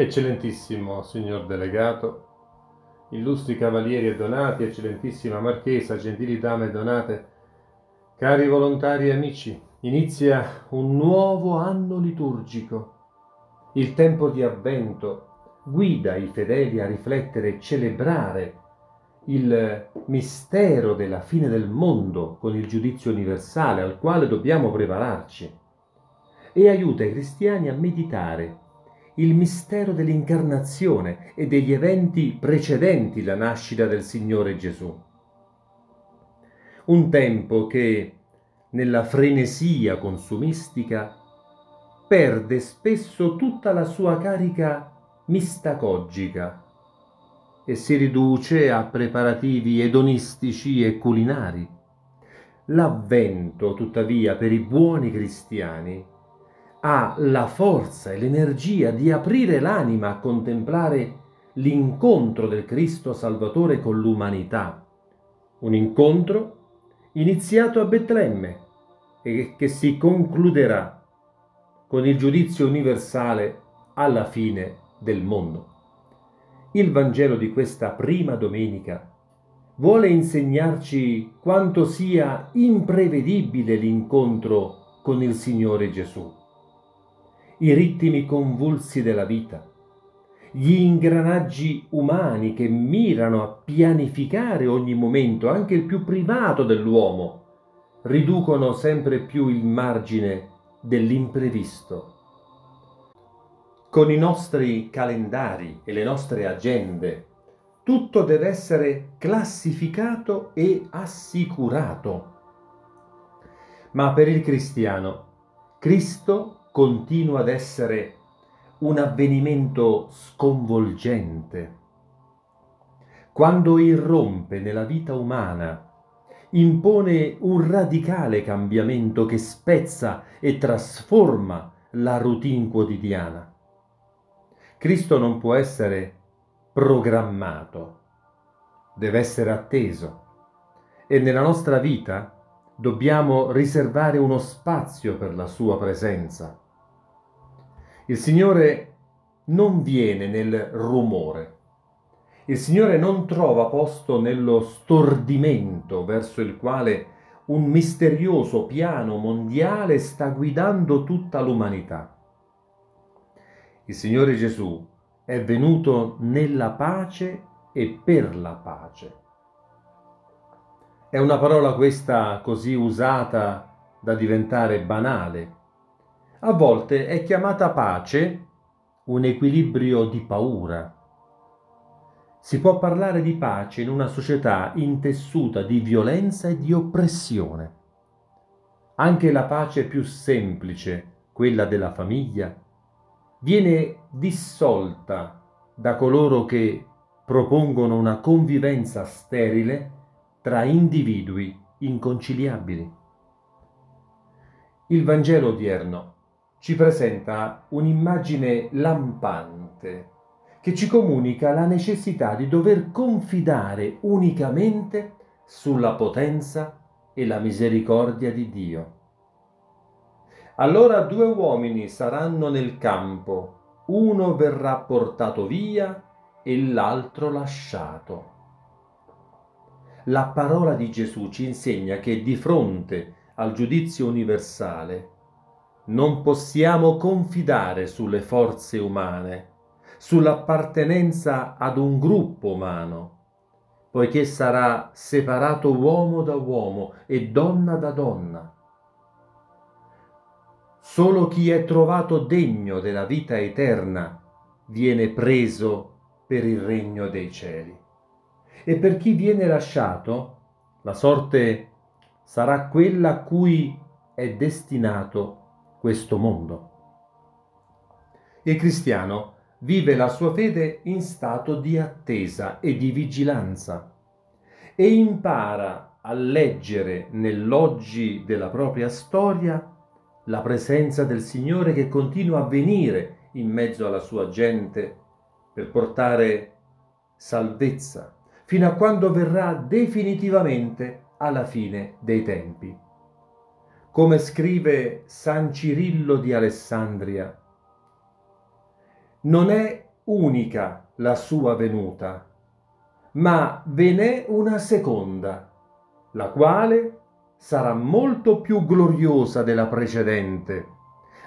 Eccellentissimo signor delegato, illustri cavalieri e donati, eccellentissima marchesa, gentili dame e donate, cari volontari e amici, inizia un nuovo anno liturgico. Il tempo di avvento guida i fedeli a riflettere e celebrare il mistero della fine del mondo con il giudizio universale al quale dobbiamo prepararci e aiuta i cristiani a meditare il mistero dell'incarnazione e degli eventi precedenti la nascita del Signore Gesù. Un tempo che, nella frenesia consumistica, perde spesso tutta la sua carica mistagogica e si riduce a preparativi edonistici e culinari. L'avvento, tuttavia, per i buoni cristiani ha la forza e l'energia di aprire l'anima a contemplare l'incontro del Cristo Salvatore con l'umanità. Un incontro iniziato a Betlemme e che si concluderà con il giudizio universale alla fine del mondo. Il Vangelo di questa prima domenica vuole insegnarci quanto sia imprevedibile l'incontro con il Signore Gesù i ritmi convulsi della vita, gli ingranaggi umani che mirano a pianificare ogni momento, anche il più privato dell'uomo, riducono sempre più il margine dell'imprevisto. Con i nostri calendari e le nostre agende, tutto deve essere classificato e assicurato. Ma per il cristiano, Cristo continua ad essere un avvenimento sconvolgente. Quando irrompe nella vita umana, impone un radicale cambiamento che spezza e trasforma la routine quotidiana. Cristo non può essere programmato, deve essere atteso e nella nostra vita dobbiamo riservare uno spazio per la sua presenza. Il Signore non viene nel rumore. Il Signore non trova posto nello stordimento verso il quale un misterioso piano mondiale sta guidando tutta l'umanità. Il Signore Gesù è venuto nella pace e per la pace. È una parola questa così usata da diventare banale. A volte è chiamata pace un equilibrio di paura. Si può parlare di pace in una società intessuta di violenza e di oppressione. Anche la pace più semplice, quella della famiglia, viene dissolta da coloro che propongono una convivenza sterile tra individui inconciliabili. Il Vangelo odierno ci presenta un'immagine lampante che ci comunica la necessità di dover confidare unicamente sulla potenza e la misericordia di Dio. Allora due uomini saranno nel campo, uno verrà portato via e l'altro lasciato la parola di Gesù ci insegna che di fronte al giudizio universale non possiamo confidare sulle forze umane, sull'appartenenza ad un gruppo umano, poiché sarà separato uomo da uomo e donna da donna. Solo chi è trovato degno della vita eterna viene preso per il regno dei cieli e per chi viene lasciato, la sorte sarà quella a cui è destinato questo mondo. Il cristiano vive la sua fede in stato di attesa e di vigilanza e impara a leggere nell'oggi della propria storia la presenza del Signore che continua a venire in mezzo alla sua gente per portare salvezza fino a quando verrà definitivamente alla fine dei tempi. Come scrive San Cirillo di Alessandria, non è unica la sua venuta, ma ve n'è una seconda, la quale sarà molto più gloriosa della precedente.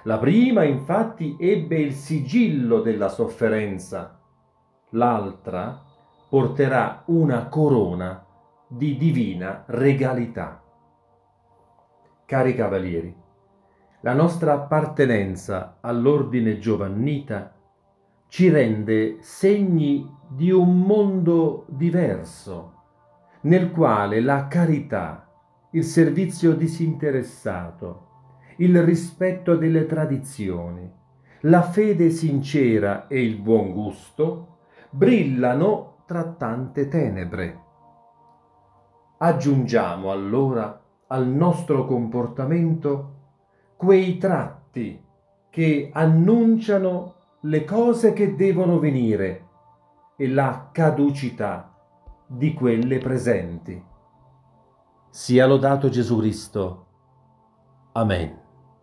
La prima infatti ebbe il sigillo della sofferenza, l'altra porterà una corona di divina regalità. Cari cavalieri, la nostra appartenenza all'ordine giovannita ci rende segni di un mondo diverso, nel quale la carità, il servizio disinteressato, il rispetto delle tradizioni, la fede sincera e il buon gusto brillano tra tante tenebre. Aggiungiamo allora al nostro comportamento quei tratti che annunciano le cose che devono venire e la caducità di quelle presenti. Sia lodato Gesù Cristo. Amen.